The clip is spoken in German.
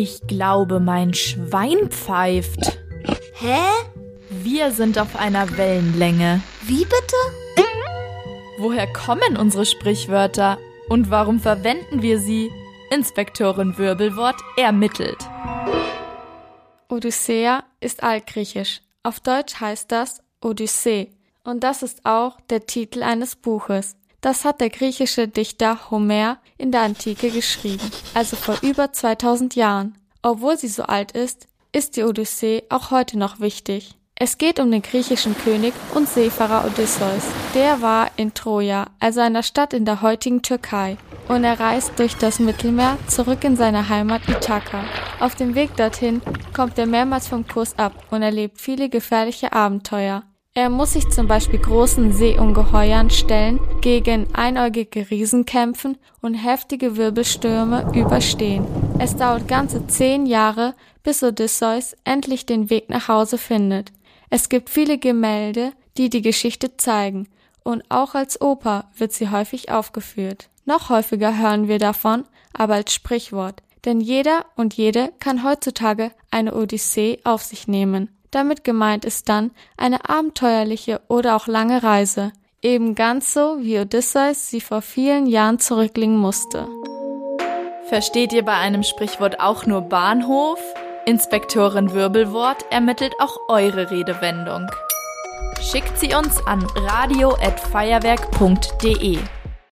Ich glaube, mein Schwein pfeift. Hä? Wir sind auf einer Wellenlänge. Wie bitte? Woher kommen unsere Sprichwörter und warum verwenden wir sie? Inspektorin Wirbelwort ermittelt. Odyssea ist altgriechisch. Auf Deutsch heißt das Odyssee. Und das ist auch der Titel eines Buches. Das hat der griechische Dichter Homer in der Antike geschrieben, also vor über 2000 Jahren. Obwohl sie so alt ist, ist die Odyssee auch heute noch wichtig. Es geht um den griechischen König und Seefahrer Odysseus. Der war in Troja, also einer Stadt in der heutigen Türkei, und er reist durch das Mittelmeer zurück in seine Heimat Ithaka. Auf dem Weg dorthin kommt er mehrmals vom Kurs ab und erlebt viele gefährliche Abenteuer. Er muss sich zum Beispiel großen Seeungeheuern stellen, gegen einäugige Riesen kämpfen und heftige Wirbelstürme überstehen. Es dauert ganze zehn Jahre, bis Odysseus endlich den Weg nach Hause findet. Es gibt viele Gemälde, die die Geschichte zeigen, und auch als Oper wird sie häufig aufgeführt. Noch häufiger hören wir davon, aber als Sprichwort, denn jeder und jede kann heutzutage eine Odyssee auf sich nehmen. Damit gemeint ist dann eine abenteuerliche oder auch lange Reise, eben ganz so wie Odysseus sie vor vielen Jahren zurücklegen musste. Versteht ihr bei einem Sprichwort auch nur Bahnhof? Inspektorin Wirbelwort ermittelt auch eure Redewendung. Schickt sie uns an radio@feuerwerk.de.